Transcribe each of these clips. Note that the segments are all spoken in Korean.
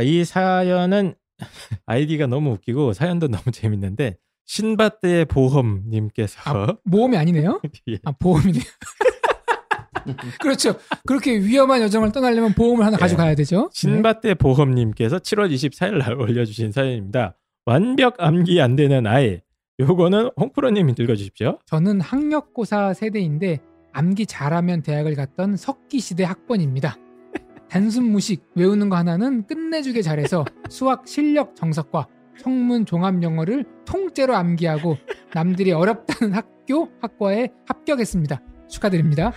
아, 이 사연은 아이디가 너무 웃기고 사연도 너무 재밌는데 신밧드의 보험님께서 아, 모험이 아니네요? 예. 아, 보험이네요. 그렇죠. 그렇게 위험한 여정을 떠나려면 보험을 하나 예. 가져가야 되죠. 네. 신밧드 보험님께서 7월 24일 날 올려주신 사연입니다. 완벽 암기 안 되는 아이. 요거는 홍프로님이 읽어주십시오. 저는 학력고사 세대인데 암기 잘하면 대학을 갔던 석기 시대 학번입니다. 단순 무식 외우는 거 하나는 끝내주게 잘해서 수학 실력 정석과 성문 종합 영어를 통째로 암기하고 남들이 어렵다는 학교 학과에 합격했습니다. 축하드립니다.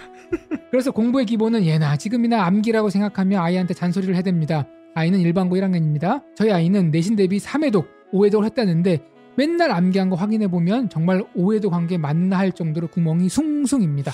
그래서 공부의 기본은 예나 지금이나 암기라고 생각하며 아이한테 잔소리를 해댑니다. 아이는 일반고 1학년입니다. 저희 아이는 내신 대비 3회독, 5회독을 했다는데 맨날 암기한 거 확인해 보면 정말 5회독 한게 맞나 할 정도로 구멍이 숭숭입니다.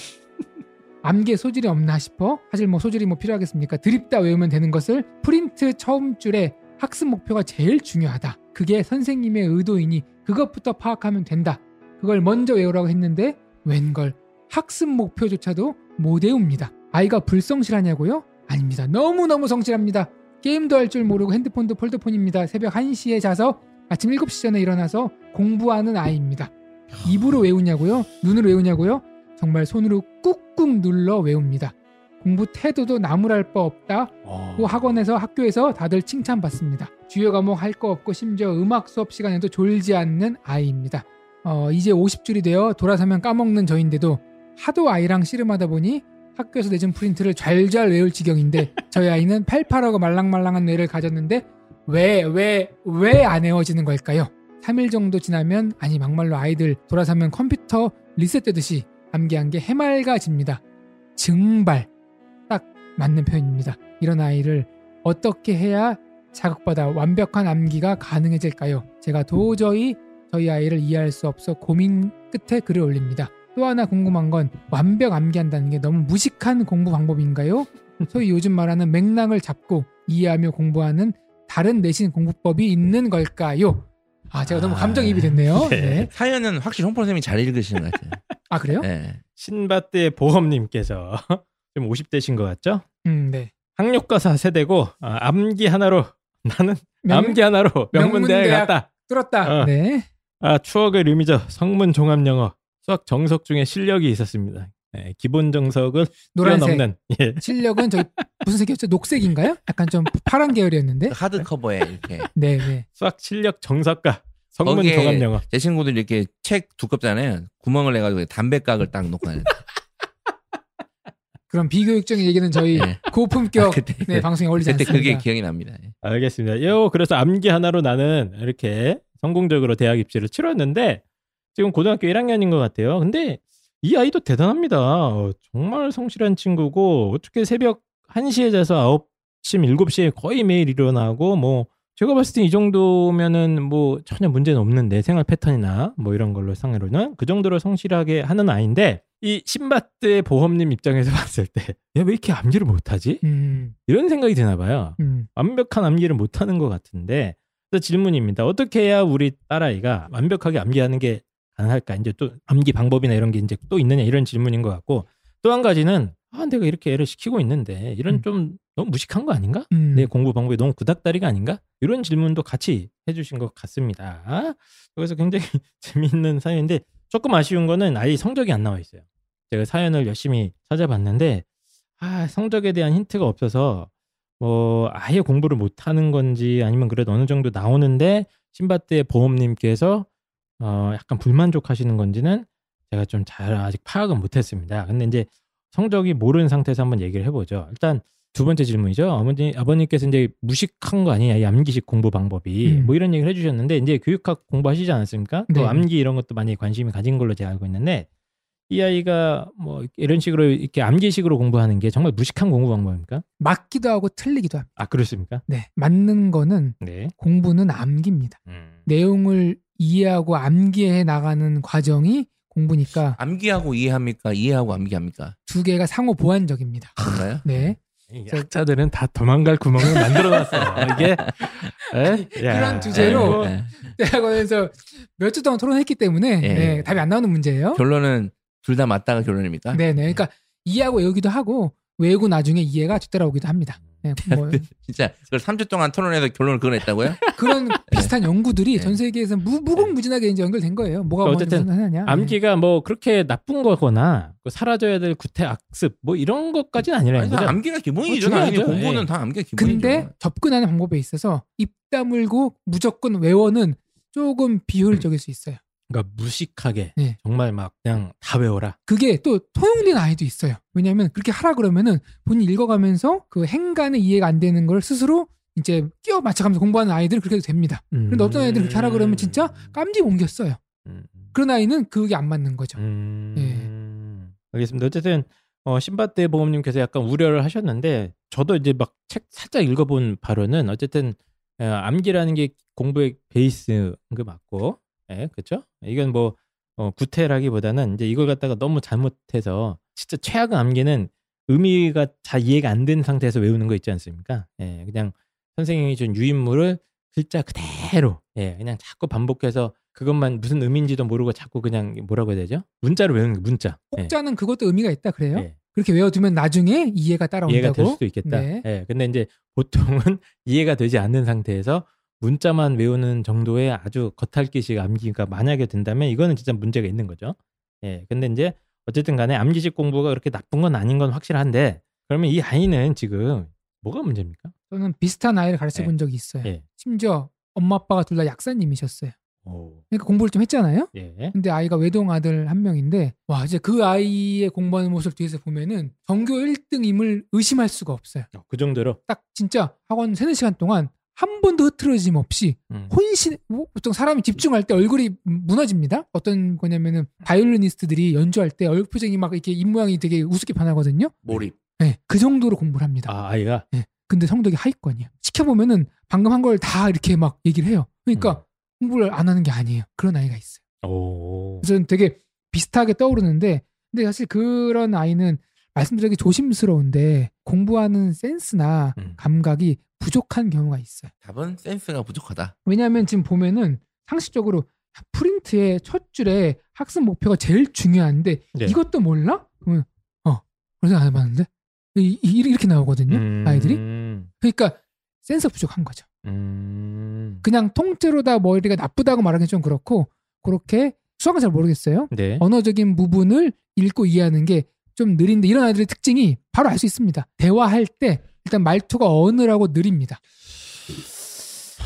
암기에 소질이 없나 싶어 사실 뭐 소질이 뭐 필요하겠습니까? 드립다 외우면 되는 것을 프린트 처음 줄에 학습 목표가 제일 중요하다. 그게 선생님의 의도이니 그것부터 파악하면 된다. 그걸 먼저 외우라고 했는데 웬걸 학습 목표조차도 못 외웁니다. 아이가 불성실하냐고요? 아닙니다. 너무너무 성실합니다. 게임도 할 줄 모르고 핸드폰도 폴더폰입니다. 새벽 1시에 자서 아침 7시 전에 일어나서 공부하는 아이입니다. 입으로 외우냐고요? 눈으로 외우냐고요? 정말 손으로 꾹꾹 눌러 외웁니다. 공부 태도도 나무랄 바 없다. 그 학원에서 학교에서 다들 칭찬받습니다. 주요 과목 할 거 없고 심지어 음악 수업 시간에도 졸지 않는 아이입니다. 어, 이제 50줄이 되어 돌아서면 까먹는 저인데도 하도 아이랑 씨름하다 보니 학교에서 내준 프린트를 잘잘 외울 지경인데 저희 아이는 팔팔하고 말랑말랑한 뇌를 가졌는데 왜 왜 왜 안 외워지는 걸까요? 3일 정도 지나면 아니 막말로 아이들 돌아서면 컴퓨터 리셋되듯이 암기한 게 해맑아집니다. 증발 딱 맞는 표현입니다. 이런 아이를 어떻게 해야 자극받아 완벽한 암기가 가능해질까요? 제가 도저히 저희 아이를 이해할 수 없어 고민 끝에 글을 올립니다. 또 하나 궁금한 건 완벽 암기한다는 게 너무 무식한 공부 방법인가요? 소위 요즘 말하는 맥락을 잡고 이해하며 공부하는 다른 내신 공부법이 있는 걸까요? 아 제가 너무 감정이입이 됐네요. 네. 네. 사연은 확실히 홍포 선생님이 잘 읽으시는 것 같아요. 아 그래요? 네. 신밧드의 보험님께서 좀 50대신 것 같죠? 음, 네. 학력가사 세대고 아, 암기 하나로 나는 명- 암기 하나로 명문대에 명문대학. 갔다. 뚫었다. 어. 네. 아 추억의 류미죠. 성문 종합 영어 수학 정석 중에 실력이 있었습니다. 네, 기본 정석을 노란색. 뛰어넘는 예. 실력은 저희 무슨 색이었죠? 녹색인가요? 약간 좀 파란 계열이었는데. 하드 커버에 이렇게 네, 네. 수학 실력 정석과 성문 종합 영어. 제 친구들 이렇게 책 두껍잖아요. 구멍을 내가지고 담배각을 딱 놓고 다녀요. 그런 비교육적인 얘기는 저희 네. 고품격 아, 그때- 네, 방송에 어울리지 그때 않습니다. 그게 기억이 납니다. 알겠습니다. 요 그래서 암기 하나로 나는 이렇게 성공적으로 대학 입시를 치렀는데 지금 고등학교 1학년인 것 같아요. 근데 이 아이도 대단합니다. 어, 정말 성실한 친구고 어떻게 새벽 1시에 자서 9시, 7시에 거의 매일 일어나고 뭐 제가 봤을 때 이 정도면은 뭐 전혀 문제는 없는데 생활 패턴이나 뭐 이런 걸로 상으로는 그 정도로 성실하게 하는 아이인데 이 신밧드의 보험님 입장에서 봤을 때야왜 이렇게 암기를 못하지? 음, 이런 생각이 드나 봐요. 음. 완벽한 암기를 못하는 것 같은데 그래서 질문입니다. 어떻게 해야 우리 딸아이가 완벽하게 암기하는 게 가능할까? 이제 또 암기 방법이나 이런 게 이제 또 있느냐 이런 질문인 것 같고 또 한 가지는 아 내가 이렇게 애를 시키고 있는데 이런 음. 좀 너무 무식한 거 아닌가? 음. 내 공부 방법이 너무 구닥다리가 아닌가? 이런 질문도 같이 해주신 것 같습니다. 그래서 굉장히 재미있는 사연인데 조금 아쉬운 거는 아이 성적이 안 나와 있어요. 제가 사연을 열심히 찾아봤는데 아 성적에 대한 힌트가 없어서 뭐 아예 공부를 못하는 건지 아니면 그래도 어느 정도 나오는데 신밧드의 보험님께서 어 약간 불만족하시는 건지는 제가 좀 잘 아직 파악은 못했습니다. 근데 이제 성적이 모르는 상태에서 한번 얘기를 해보죠. 일단 두 번째 질문이죠. 어머니 아버님께서 이제 무식한 거 아니냐 이 암기식 공부 방법이 음. 뭐 이런 얘기를 해주셨는데 이제 교육학 공부하시지 않았습니까? 또 네. 암기 이런 것도 많이 관심이 가진 걸로 제가 알고 있는데 이 아이가 뭐 이런 식으로 이렇게 암기식으로 공부하는 게 정말 무식한 공부 방법입니까? 맞기도 하고 틀리기도 합니다. 아 그렇습니까? 네. 맞는 거는 네. 공부는 암기입니다. 음. 내용을 이해하고 암기해 나가는 과정이 공부니까 암기하고 이해합니까? 이해하고 암기합니까? 두 개가 상호 보완적입니다. 그런가요? 네. 이 학자들은 다 도망갈 구멍을 만들어놨어요. 이게 에? 야. 그런 주제로 네, 네. 대학원에서 몇 주 동안 토론했기 때문에 예. 네, 답이 안 나오는 문제예요. 결론은 둘 다 맞다가 결론입니까? 네네. 그러니까 이해하고 외우기도 하고 외우고 나중에 이해가 뒤따라오기도 합니다. 네, 뭐 진짜 그걸 3주 동안 토론해서 결론을 그어냈다고요? 그런 비슷한 연구들이 네. 전 세계에서 무, 무궁무진하게 이제 연결된 거예요. 뭐가 그러니까 어쨌든 하느냐. 암기가 뭐 그렇게 나쁜 거거나 그 사라져야 될 구태 악습 뭐 이런 것까지는 아니라는 아니, 거죠. 다 암기가 기본이죠. 어, 당연히 중요하죠. 공부는 예. 다 암기가 기본이죠. 근데 접근하는 방법에 있어서 입 다물고 무조건 외워는 조금 비효율적일 수 있어요. 그러니까 무식하게 네. 정말 막 그냥 다 외워라. 그게 또 통용된 아이도 있어요. 왜냐하면 그렇게 하라 그러면은 본인 이 읽어가면서 그 행간의 이해가 안 되는 걸 스스로 이제 끼워 맞춰가면서 공부하는 아이들은 그렇게 해도 됩니다. 그런데 어떤 아이들은 그렇게 하라 그러면 진짜 깜지 옮겼어요. 음. 그런 아이는 그게 안 맞는 거죠. 음. 알겠습니다. 어쨌든 어, 신바떼 보험님께서 약간 우려를 하셨는데 저도 이제 막 책 살짝 읽어본 바로는 어쨌든 어, 암기라는 게 공부의 베이스인 거 맞고, 예, 그렇죠? 이건 뭐 어, 구태라기보다는 이제 이걸 갖다가 너무 잘못해서 진짜 최악의 암기는 의미가 잘 이해가 안 된 상태에서 외우는 거 있지 않습니까? 예, 그냥 선생님이 준 유인물을 글자 그대로 예, 그냥 자꾸 반복해서 그것만 무슨 의미인지도 모르고 자꾸 그냥 뭐라고 해야 되죠? 문자로 외우는 거 문자. 예. 혹자는 그것도 의미가 있다 그래요. 예. 그렇게 외워두면 나중에 이해가 따라온다고. 이해가 될 수도 있겠다. 네. 예. 근데 이제 보통은 이해가 되지 않는 상태에서 문자만 외우는 정도의 아주 겉핥기식 암기가 만약에 된다면 이거는 진짜 문제가 있는 거죠. 예. 근데 이제 어쨌든 간에 암기식 공부가 그렇게 나쁜 건 아닌 건 확실한데 그러면 이 아이는 지금 뭐가 문제입니까? 저는 비슷한 아이를 가르쳐 예. 본 적이 있어요. 예. 심지어 엄마 아빠가 둘 다 약사님이셨어요. 오. 그러니까 공부를 좀 했잖아요. 예. 근데 아이가 외동 아들 한 명인데 와 이제 그 아이의 공부하는 모습 뒤에서 보면은 전교 1등임을 의심할 수가 없어요. 어, 그 정도로. 딱 진짜 학원 3, 4시간 동안 한 번도 흐트러짐 없이 음. 혼신 뭐 보통 사람이 집중할 때 얼굴이 무너집니다. 어떤 거냐면은 바이올리니스트들이 연주할 때 얼굴 표정이 막 이렇게 입 모양이 되게 우습게 변하거든요. 몰입. 네, 그 정도로 공부를 합니다. 아, 아이가 네, 근데 성적이 하위권이에요. 시켜보면은 방금 한 걸 다 이렇게 막 얘기를 해요. 그러니까 공부를 안 하는 게 아니에요. 그런 아이가 있어요. 오. 그래서 되게 비슷하게 떠오르는데 근데 사실 그런 아이는 말씀드리기 조심스러운데 공부하는 센스나 음. 감각이 부족한 경우가 있어요. 답은 센스가 부족하다. 왜냐하면 지금 보면은 상식적으로 프린트의 첫 줄에 학습 목표가 제일 중요한데 네. 이것도 몰라? 그러면 어 그래서 안 해봤는데 이, 이- 이렇게 나오거든요 음. 아이들이 그러니까 센스 부족한 거죠. 음. 그냥 통째로 다 머리가 나쁘다고 말하기 좀 그렇고 그렇게 수학은 잘 모르겠어요. 네. 언어적인 부분을 읽고 이해하는 게 좀 느린데 이런 아이들의 특징이 바로 알 수 있습니다. 대화할 때 일단 말투가 어느라고 느립니다.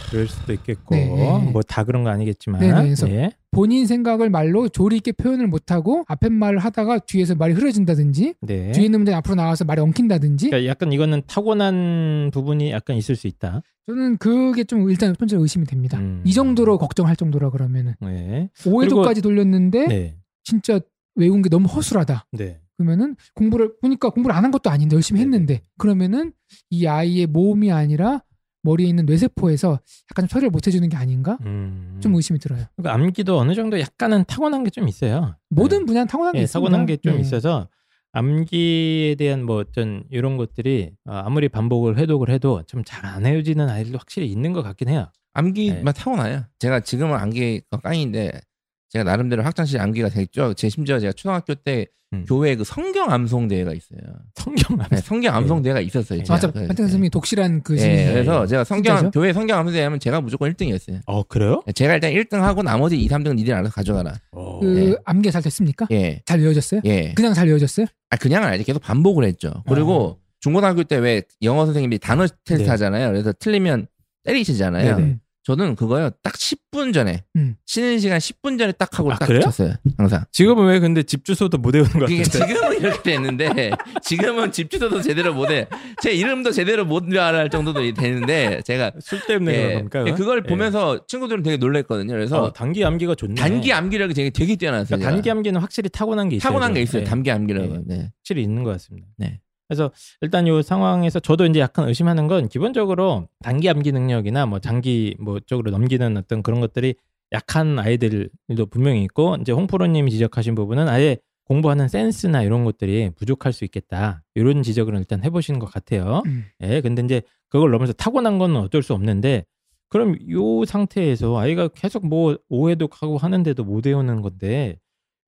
그럴 수도 있겠고 네. 뭐다 그런 거 아니겠지만 네, 네. 본인 생각을 말로 조리 있게 표현을 못하고 앞에 말을 하다가 뒤에서 말이 흐려진다든지 네. 뒤에 있는 문장이 앞으로 나와서 말이 엉킨다든지 그러니까 약간 이거는 타고난 부분이 약간 있을 수 있다. 저는 그게 좀 일단 첫 번째로 의심이 됩니다. 음. 이 정도로 걱정할 정도라 그러면은 네. 5회도까지 돌렸는데 네. 진짜 외운 게 너무 허술하다. 네. 그러면은 공부를 보니까 공부를 안 한 것도 아닌데 열심히. 했는데 그러면은 이 아이의 몸이 아니라 머리에 있는 뇌세포에서 약간 좀 처리를 못 해주는 게 아닌가? 음. 좀 의심이 들어요. 그러니까 암기도 어느 정도 약간은 타고난 게 좀 있어요. 모든 분야는 타고난 게 예, 있습니다. 타고난 게좀 예. 있어서 암기에 대한 뭐 어떤 이런 것들이 어, 아무리 반복을 회독을 해도 좀 잘 안 헤어지는 아이들도 확실히 있는 것 같긴 해요. 암기만 네. 타고나요. 제가 지금은 암기가 깡인데 제가 나름대로 학창시 암기가 됐죠. 제 심지어 제가 초등학교 때 음. 교회 그 성경 암송 대회가 있어요. 성경 암 네, 성경 암송 대회가 있었어요. 네. 맞아. 그, 한태 선생님이 독실한 그 예, 시 그래서 제가 성경 진짜죠? 교회 성경 암송 대회 하면 제가 무조건 1등이었어요. 어 그래요? 제가 일단 1등 하고 나머지 2, 3등은 니들 알아서 가져가라. 어. 그 네. 암기가 잘 됐습니까? 예. 잘 외워졌어요? 예. 그냥 잘 외워졌어요? 아 그냥은 아니지. 계속 반복을 했죠. 그리고 중고등학교 때 왜 영어 선생님이 단어 테스트 네. 하잖아요. 그래서 틀리면 때리시잖아요. 네네. 저는 그거요. 딱 10분 전에 음. 쉬는 시간 10분 전에 딱 하고 아, 딱 그래요? 쳤어요. 항상. 지금은 왜 근데 집 주소도 못 외우는 것 같은데? 지금은 이렇게 됐는데 지금은 집 주소도 제대로 못 해. 제 이름도 제대로 못 말할 정도도 되는데 제가 술 때문에 그런 예, 겁니까? 예, 그걸 예. 보면서 친구들은 되게 놀랬거든요. 그래서 어, 단기 암기가 좋네. 단기 암기력이 되게 되게 뛰어났어요. 그러니까 단기. 암기는 확실히 타고난 게 있어요. 타고난 게 있어요. 네. 단기 암기력은. 네. 확실히 있는 것 같습니다. 네. 그래서 일단 이 상황에서 저도 이제 약간 의심하는 건 기본적으로 단기 암기 능력이나 뭐 장기 뭐 쪽으로 넘기는 어떤 그런 것들이 약한 아이들도 분명히 있고 이제 홍프로님이 지적하신 부분은 아예 공부하는 센스나 이런 것들이 부족할 수 있겠다 이런 지적을 일단 해보신 것 같아요. 음. 예, 근데 이제 그걸 넘어서 타고난 건 어쩔 수 없는데 그럼 요 상태에서 아이가 계속 뭐 오해도 하고 하는데도 못 외우는 건데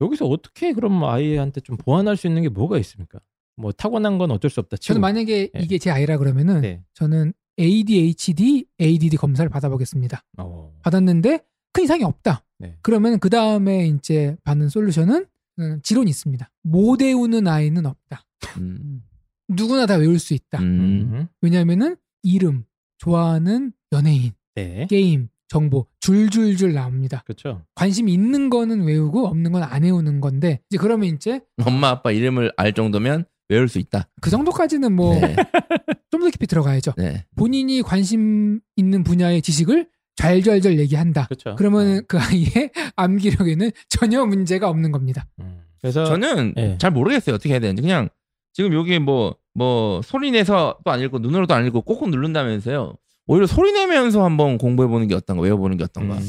여기서 어떻게 그럼 아이한테 좀 보완할 수 있는 게 뭐가 있습니까? 뭐 타고난 건 어쩔 수 없다. 치고. 저는 만약에 네. 이게 제 아이라 그러면은 네. 저는 ADHD, ADD 검사를 받아보겠습니다. 어. 받았는데 큰 이상이 없다. 네. 그러면 그 다음에 이제 받는 솔루션은 음, 지론이 있습니다. 못 외우는 아이는 없다. 음. 누구나 다 외울 수 있다. 음. 음. 왜냐하면은 이름, 좋아하는 연예인, 네. 게임, 정보 줄줄줄 나옵니다. 그렇죠. 관심 있는 거는 외우고 없는 건 안 외우는 건데 이제 그러면 이제 엄마 아빠 이름을 알 정도면 외울 수 있다. 그 정도까지는 뭐 좀 네. 더 깊이 들어가야죠. 네. 본인이 관심 있는 분야의 지식을 잘잘잘 얘기한다. 그렇죠. 그러면 그 아이의 암기력에는 전혀 문제가 없는 겁니다. 음. 그래서 저는 네. 잘 모르겠어요. 어떻게 해야 되는지. 그냥 지금 여기 뭐, 뭐, 소리 내서 또 안 읽고 눈으로도 안 읽고 꼭꼭 누른다면서요. 오히려 소리 내면서 한번 공부해 보는 게 어떤가, 외워 보는 게 어떤가. 음.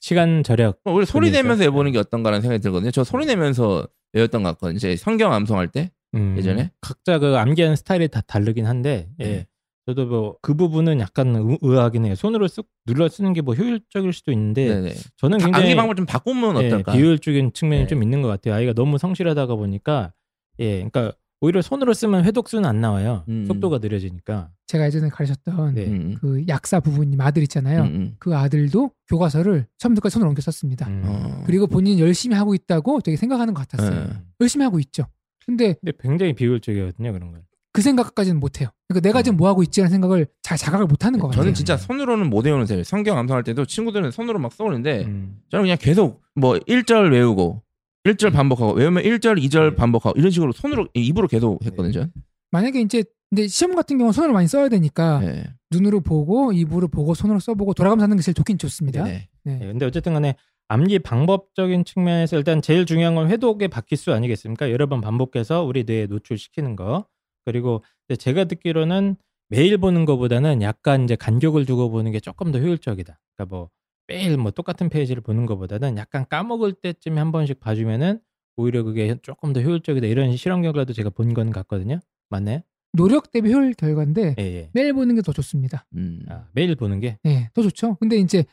시간 절약. 어, 오히려 소리. 내면서 외워 보는 게 어떤가라는 생각이 들거든요. 저 소리 내면서 외웠던 것 같거든요. 제 성경 암송할 때. 음. 예전에? 각자 그 암기하는 스타일이 다 다르긴 한데 예. 네. 저도 뭐 그 부분은 약간 의- 의아하긴 해요. 손으로 쓱 눌러 쓰는 게 뭐 효율적일 수도 있는데 네네. 저는 다- 굉장히 암기 방법 좀 바꾸면 예, 어떨까? 비효율적인 측면이 네. 좀 있는 것 같아요. 아이가 너무 성실하다가 보니까 예, 그러니까 오히려 손으로 쓰면 회독수는 안 나와요. 음. 속도가 느려지니까. 제가 예전에 가르쳤던 네. 음, 그 약사 부부님 아들 있잖아요. 음, 음. 그 아들도 교과서를 처음부터 손으로 옮겨 썼습니다. 음. 어. 그리고 본인 열심히 하고 있다고 되게 생각하는 것 같았어요. 네. 열심히 하고 있죠. 근데 근데 굉장히 비효율적이거든요, 그런 건. 그 생각까지는 못해요. 그러니까 내가 지금 뭐 하고 있지라는 생각을 잘 자각을 못하는 것 같아요. 저는 진짜 손으로는 못 외우는 타입이에요. 성경 암송할 때도 친구들은 손으로 막 써오는데 음. 저는 그냥 계속 뭐 1절 외우고 1절 반복하고 외우면 1절, 2절 네. 반복하고 이런 식으로 손으로 입으로 계속 했거든요. 만약에 이제 근데 시험 같은 경우는 손으로 많이 써야 되니까 네. 눈으로 보고 입으로 보고 손으로 써보고 돌아가면서 하는 게 제일 좋긴 좋습니다. 네. 네. 예, 근데 어쨌든 간에 암기 방법적인 측면에서 일단 제일 중요한 건 회독의 바퀴수 아니겠습니까? 여러 번 반복해서 우리 뇌에 노출시키는 거. 그리고 제가 듣기로는 매일 보는 것보다는 약간 이제 간격을 두고 보는 게 조금 더 효율적이다. 그러니까 뭐 매일 뭐 똑같은 페이지를 보는 것보다는 약간 까먹을 때쯤에 한 번씩 봐주면은 오히려 그게 조금 더 효율적이다. 이런 실험 결과도 제가 본 건 같거든요. 맞나요? 노력 대비 효율 결과인데 예, 예. 매일 보는 게 더 좋습니다. 음. 아, 매일 보는 게 네, 더 좋죠. 근데 이제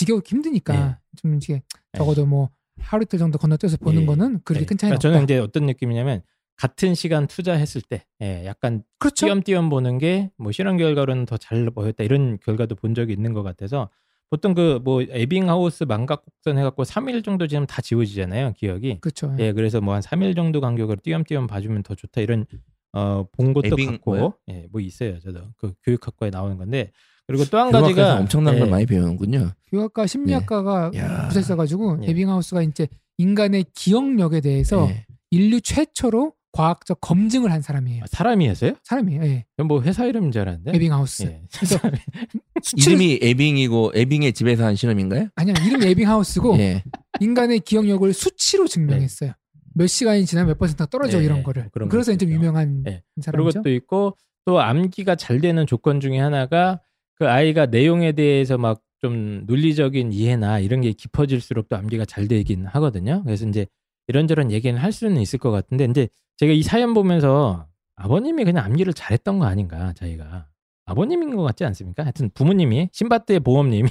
지겨우기 힘드니까 네. 좀 이제 적어도 뭐 하루 이틀 정도 건너뛰어서 보는 예, 거는 그렇게 예. 큰 차이는 그러니까 저는 없다. 이제 어떤 느낌이냐면 같은 시간 투자했을 때 예, 약간 그렇죠. 띄엄띄엄 보는 게 뭐 실험 결과로는 더 잘 보였다 이런 결과도 본 적이 있는 것 같아서 보통 그 뭐 에빙하우스 망각 곡선 해갖고 3일 정도 지금 다 지워지잖아요 기억이 그렇죠. 예 그래서 뭐 한 3일 정도 간격으로 띄엄띄엄 봐주면 더 좋다 이런 어 본 것도 에빙 같고 뭐예요? 예 뭐 있어요 저도 그 교육학과에 나오는 건데 그리고 또 한 가지가 엄청난 걸 예, 많이 배우는군요. 교학과 심리학과가 야. 부서 있어가지고 예. 에빙하우스가 이제 인간의 기억력에 대해서 네. 인류 최초로 과학적 검증을 한 사람이에요. 아, 사람이었어요? 사람이에요. 예. 전뭐 회사 이름인 줄 알았는데 에빙하우스. 예. 이름이 에빙이고 에빙의 집에서 한 실험인가요? 아니요 이름이 에빙하우스고 예. 인간의 기억력을 수치로 증명했어요. 몇 시간이 지나면 몇 퍼센트가 떨어져 네, 이런 거를. 그래서 좀. 유명한 네. 사람이죠. 그런 것도 있고 또 암기가 잘 되는 조건 중에 하나가 그 아이가 내용에 대해서 막 좀 논리적인 이해나 이런 게 깊어질수록 또 암기가 잘 되긴 하거든요. 그래서 이제 이런저런 얘기는 할 수는 있을 것 같은데 이제 제가 이 사연 보면서 아버님이 그냥 암기를 잘했던 거 아닌가 자기가 아버님인 것 같지 않습니까? 하여튼 부모님이 신바트의 보험님이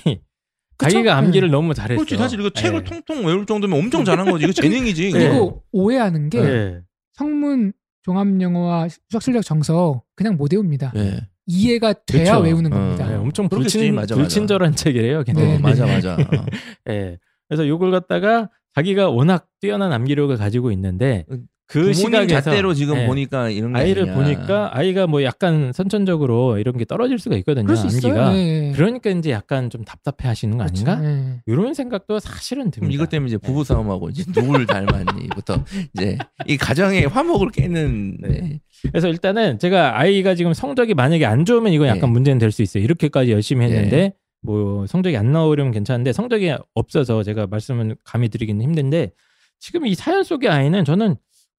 자기가 암기를 너무 잘했어. 그렇지 사실 이거 책을 예. 통통 외울 정도면 엄청 잘한 거지. 이거 재능이지. 네. 그리고 오해하는 게 예. 성문 종합영어와 수학실력 정석 그냥 못 외웁니다. 예. 이해가 돼야 그렇죠. 외우는 어, 겁니다. 네, 엄청 그러겠지. 불친, 맞아, 맞아. 불친절한 책이래요. 어, 걔네. 네. 맞아 맞아. 어. 예. 그래서 요걸 갖다가 자기가 워낙 뛰어난 암기력을 가지고 있는데 그 부모님 잣대로 지금 예, 보니까 이런 거 아이를 아니냐. 보니까 아이가 뭐 약간 선천적으로 이런 게 떨어질 수가 있거든요. 그럴 수 있어요. 암기가. 네. 그러니까 이제 약간 좀 답답해 하시는 거 그렇죠. 아닌가? 네. 이런 생각도 사실은 듭니다. 그럼 이것 때문에 이제 부부 싸움하고 이제 누굴 닮았니부터 이제 이 가정의 화목을 깨는 네. 그래서 일단은 제가 아이가 지금 성적이 만약에 안 좋으면 이건 약간 네. 문제는 될 수 있어요. 이렇게까지 열심히 했는데 뭐 성적이 안 나오려면 괜찮은데 성적이 없어서 제가 말씀을 감히 드리기는 힘든데 지금 이 사연 속의 아이는 저는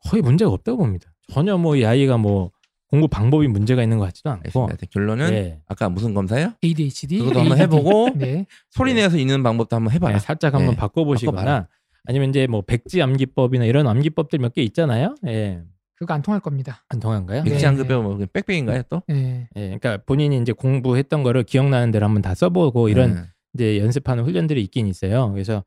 거의 문제가 없다고 봅니다. 전혀 뭐 이 아이가 뭐 공부 방법이 문제가 있는 것 같지도 않고. 알겠습니다. 결론은 예. 아까 무슨 검사요? ADHD. 그것도 한번. 해보고 네. 소리 네. 내서 읽는 방법도 한번 해봐라. 네, 살짝 한번 네. 바꿔보시거나 바꿔봐라. 아니면 이제 뭐 백지 암기법이나 이런 암기법들 몇 개 있잖아요. 예. 그거 안 통할 겁니다. 안 통한가요? 네. 백지 안 급여 뭐 빽빽인가요 또? 네. 예. 그러니까 본인이 이제 공부했던 거를 기억나는 대로 한번 다 써보고 이런 네. 이제 연습하는 훈련들이 있긴 있어요. 그래서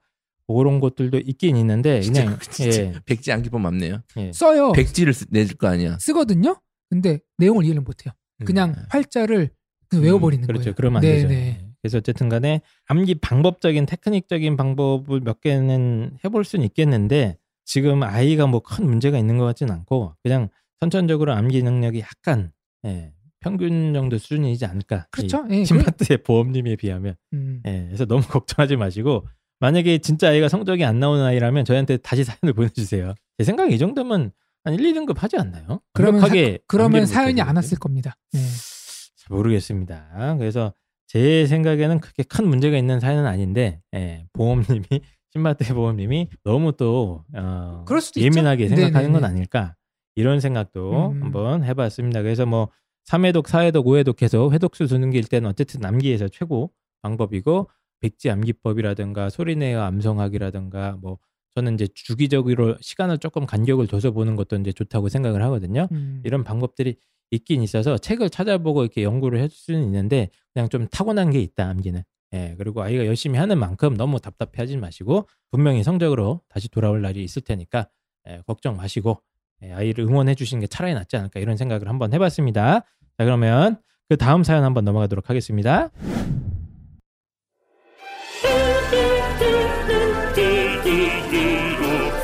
그런 것들도 있긴 있는데 그냥 진짜 예, 백지 암기법 맞네요. 예. 써요. 백지를 쓰- 내줄 거 아니야. 쓰거든요. 근데 내용을 이해를 못해요. 그냥 음. 활자를 그냥 외워버리는 그렇죠. 거예요. 그러면 안 네, 되죠. 네. 그래서 어쨌든 간에 암기 방법적인 테크닉적인 방법을 몇 개는 해볼 수는 있겠는데 지금 아이가 뭐 큰 문제가 있는 것 같지는 않고 그냥 선천적으로 암기 능력이 약간 예, 평균 정도 수준이지 않을까. 그렇죠. 이 예, 신마트의 보험님에 비하면. 음. 예, 그래서 너무 걱정하지 마시고 만약에 진짜 아이가 성적이 안 나오는 아이라면 저희한테 다시 사연을 보내주세요. 제 생각에 이 정도면 한 1, 2등급 하지 않나요? 그러면 사, 그러면 사연이 안. 왔을 겁니다. 네. 잘 모르겠습니다. 그래서 제 생각에는 그렇게 큰 문제가 있는 사연은 아닌데 예, 보험님이 신마트 보험님이 너무 또 어, 예민하게 있죠. 생각하는 건 네네네. 아닐까 이런 생각도 음. 한번 해봤습니다. 그래서 뭐 3회독, 4회독, 5회독 해서 회독수 두는 때는 어쨌든 암기에서 최고 방법이고 백지 암기법이라든가 소리내어 암송하기라든가 뭐 저는 이제 주기적으로 시간을 조금 간격을 둬서 보는 것도 이제 좋다고 생각을 하거든요. 음. 이런 방법들이 있긴 있어서 책을 찾아보고 이렇게 연구를 해줄 수는 있는데 그냥 좀 타고난 게 있다 암기는. 예 그리고 아이가 열심히 하는 만큼 너무 답답해 하지 마시고 분명히 성적으로 다시 돌아올 날이 있을 테니까 예, 걱정 마시고 예, 아이를 응원해 주시는 게 차라리 낫지 않을까 이런 생각을 한번 해봤습니다. 자 그러면 그 다음 사연 한번 넘어가도록 하겠습니다.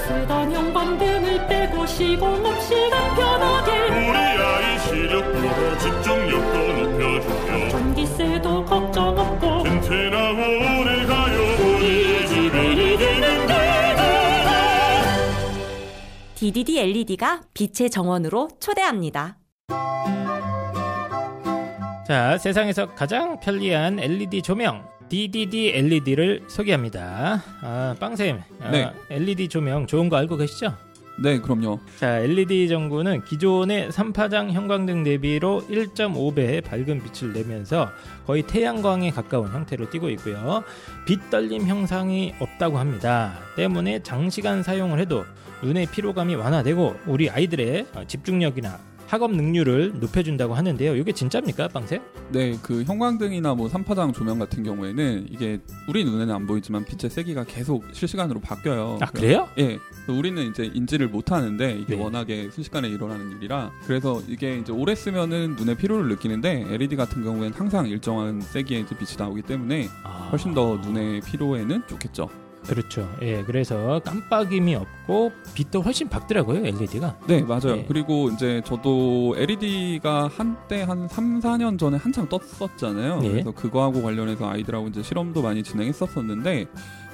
쓰던 형광등을 빼고 시공 없이 간편하게 우리 아이 시력도 집중력도 높여주며 전기세도 걱정 없고 튼튼하고 오래 가요. 우리 집이 되는데 DDD LED가 빛의 정원으로 초대합니다. 자 세상에서 가장 편리한 LED 조명 DDD LED를 소개합니다. 아 빵쌤 아, 네. LED 조명 좋은 거 알고 계시죠? 네, 그럼요. 자, LED 전구는 기존의 3파장 형광등 대비로 1.5배의 밝은 빛을 내면서 거의 태양광에 가까운 형태로 띄고 있고요. 빛 떨림 형상이 없다고 합니다. 때문에 장시간 사용을 해도 눈의 피로감이 완화되고 우리 아이들의 집중력이나 학업 능률을 높여준다고 하는데요. 이게 진짜입니까, 빵쌤? 네, 그 형광등이나 뭐 삼파장 조명 같은 경우에는 이게 우리 눈에는 안 보이지만 빛의 세기가 계속 실시간으로 바뀌어요. 아, 그래요? 예. 우리는 이제 인지를 못 하는데 이게 네. 워낙에 순식간에 일어나는 일이라 그래서 이게 이제 오래 쓰면은 눈의 피로를 느끼는데 LED 같은 경우에는 항상 일정한 세기의 빛이 나오기 때문에 훨씬 더 눈의 피로에는 좋겠죠. 그렇죠. 예, 그래서 깜빡임이 없고 빛도 훨씬 밝더라고요, LED가. 네, 맞아요. 네. 그리고 이제 저도 LED가 한때 한 3, 4년 전에 한창 떴었잖아요. 네. 그래서 그거하고 관련해서 아이들하고 이제 실험도 많이 진행했었었는데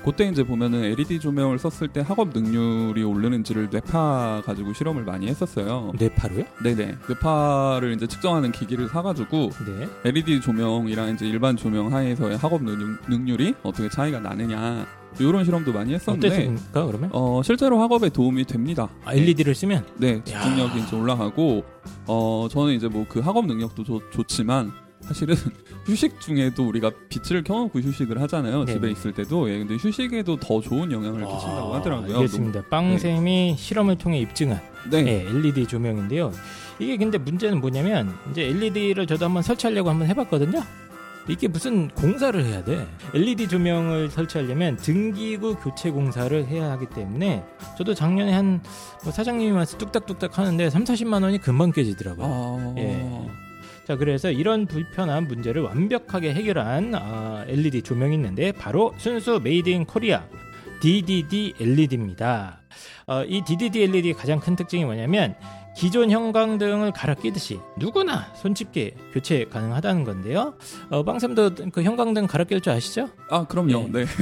그때 이제 보면은 LED 조명을 썼을 때 학업 능률이 오르는지를 뇌파 가지고 실험을 많이 했었어요. 뇌파로요? 네네. 뇌파를 이제 측정하는 기기를 사가지고 네. LED 조명이랑 이제 일반 조명 하에서의 학업 능률, 능률이 어떻게 차이가 나느냐 이런 실험도 많이 했었는데 어땠습니까, 그러면? 어, 실제로 학업에 도움이 됩니다. 아, LED를 쓰면? 네, 집중력이 이제 올라가고 어 저는 이제 뭐 그 학업 능력도 좋, 좋지만 사실은 휴식 중에도 우리가 빛을 켜놓고 휴식을 하잖아요. 네네. 집에 있을 때도 예, 근데 휴식에도 더 좋은 영향을 끼친다고 아, 하더라고요. 알겠습니다. 빵쌤이 실험을 통해 입증한 네, 예, LED 조명인데요. 이게 근데 문제는 뭐냐면 이제 LED를 저도 한번 설치하려고 한번 해봤거든요. 이게 무슨 공사를 해야 돼. LED 조명을 설치하려면 등기구 교체 공사를 해야 하기 때문에 저도 작년에 한 뭐 사장님이 와서 뚝딱뚝딱 하는데 3, 40만 원이 금방 깨지더라고요. 아, 예. 자, 그래서 이런 불편한 문제를 완벽하게 해결한 아, LED 조명이 있는데 바로 순수 made in Korea DDD LED입니다. 어, 이 DDD LED 가장 큰 특징이 뭐냐면 기존 형광등을 갈아 끼듯이 누구나 손쉽게 교체 가능하다는 건데요. 어, 빵쌤도 그 형광등 갈아 낄 줄 아시죠? 아 그럼요. 예. 네.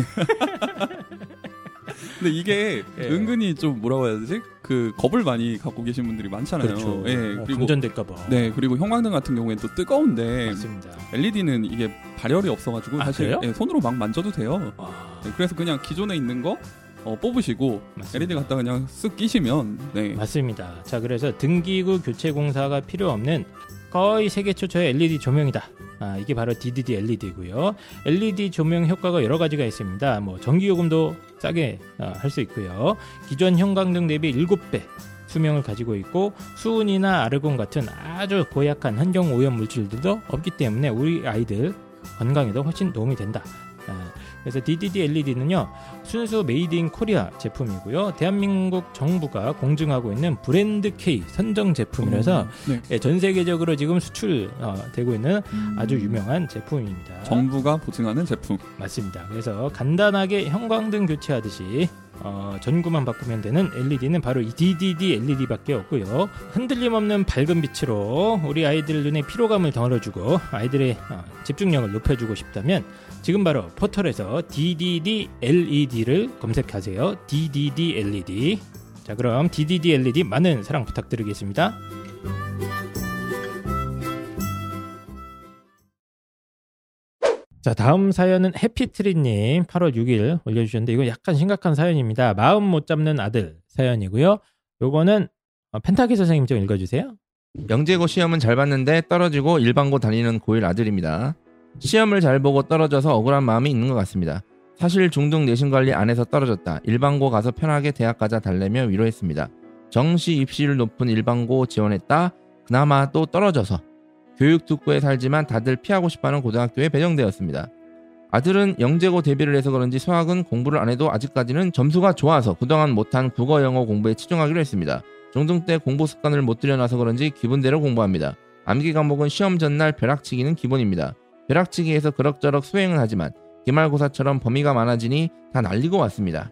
근데 이게 예. 은근히 좀 뭐라고 해야 되지? 그 겁을 많이 갖고 계신 분들이 많잖아요. 예, 어, 그리고 방전될까봐. 네, 그리고 형광등 같은 경우에는 또 뜨거운데 맞습니다. LED는 이게 발열이 없어가지고 아, 사실? 예, 손으로 막 만져도 돼요. 아, 네, 그래서 그냥 기존에 있는 거 어, 뽑으시고 맞습니다. LED 갖다 그냥 쓱 끼시면 네. 맞습니다. 자, 그래서 등기구 교체 공사가 필요 없는 거의 세계 최초의 LED 조명이다. 아, 이게 바로 DDD LED고요. LED 조명 효과가 여러 가지가 있습니다. 뭐 전기 요금도 싸게 아, 할수 있고요. 기존 형광등 대비 7배 수명을 가지고 있고 수은이나 아르곤 같은 아주 고약한 환경 오염 물질들도 없기 때문에 우리 아이들 건강에도 훨씬 도움이 된다. 아, 그래서 DDD LED는요 순수 made in Korea 제품이고요. 대한민국 정부가 공증하고 있는 브랜드 K 선정 제품이라서 네. 예, 전 세계적으로 지금 수출되고 있는 아주 유명한 제품입니다. 정부가 보증하는 제품. 맞습니다. 그래서 간단하게 형광등 교체하듯이 어, 전구만 바꾸면 되는 LED는 바로 이 DDD LED밖에 없고요. 흔들림 없는 밝은 빛으로 우리 아이들 눈에 피로감을 덜어주고 아이들의 어, 집중력을 높여주고 싶다면 지금 바로 포털에서 DDD LED를 검색하세요. DDD LED. 자, 그럼 DDD LED 많은 사랑 부탁드리겠습니다. 자 다음 사연은 해피트리님 8월 6일 올려주셨는데 이거 약간 심각한 사연입니다. 마음 못 잡는 아들 사연이고요. 요거는 어, 펜타키 선생님 좀 읽어주세요. 영재고 시험은 잘 봤는데 떨어지고 일반고 다니는 고1 아들입니다. 시험을 잘 보고 떨어져서 억울한 마음이 있는 것 같습니다. 사실 중등 내신 관리 안 해서 떨어졌다. 일반고 가서 편하게 대학 가자 달래며 위로했습니다. 정시 입시율 높은 일반고 지원했다. 그나마 또 떨어져서 교육 특구에 살지만 다들 피하고 싶어하는 고등학교에 배정되었습니다. 아들은 영재고 데뷔를 해서 그런지 수학은 공부를 안 해도 아직까지는 점수가 좋아서 그동안 못한 국어 영어 공부에 치중하기로 했습니다. 중등 때 공부 습관을 못 들여놔서 그런지 기분대로 공부합니다. 암기 과목은 시험 전날 벼락치기는 기본입니다. 벼락치기에서 그럭저럭 수행은 하지만 기말고사처럼 범위가 많아지니 다 날리고 왔습니다.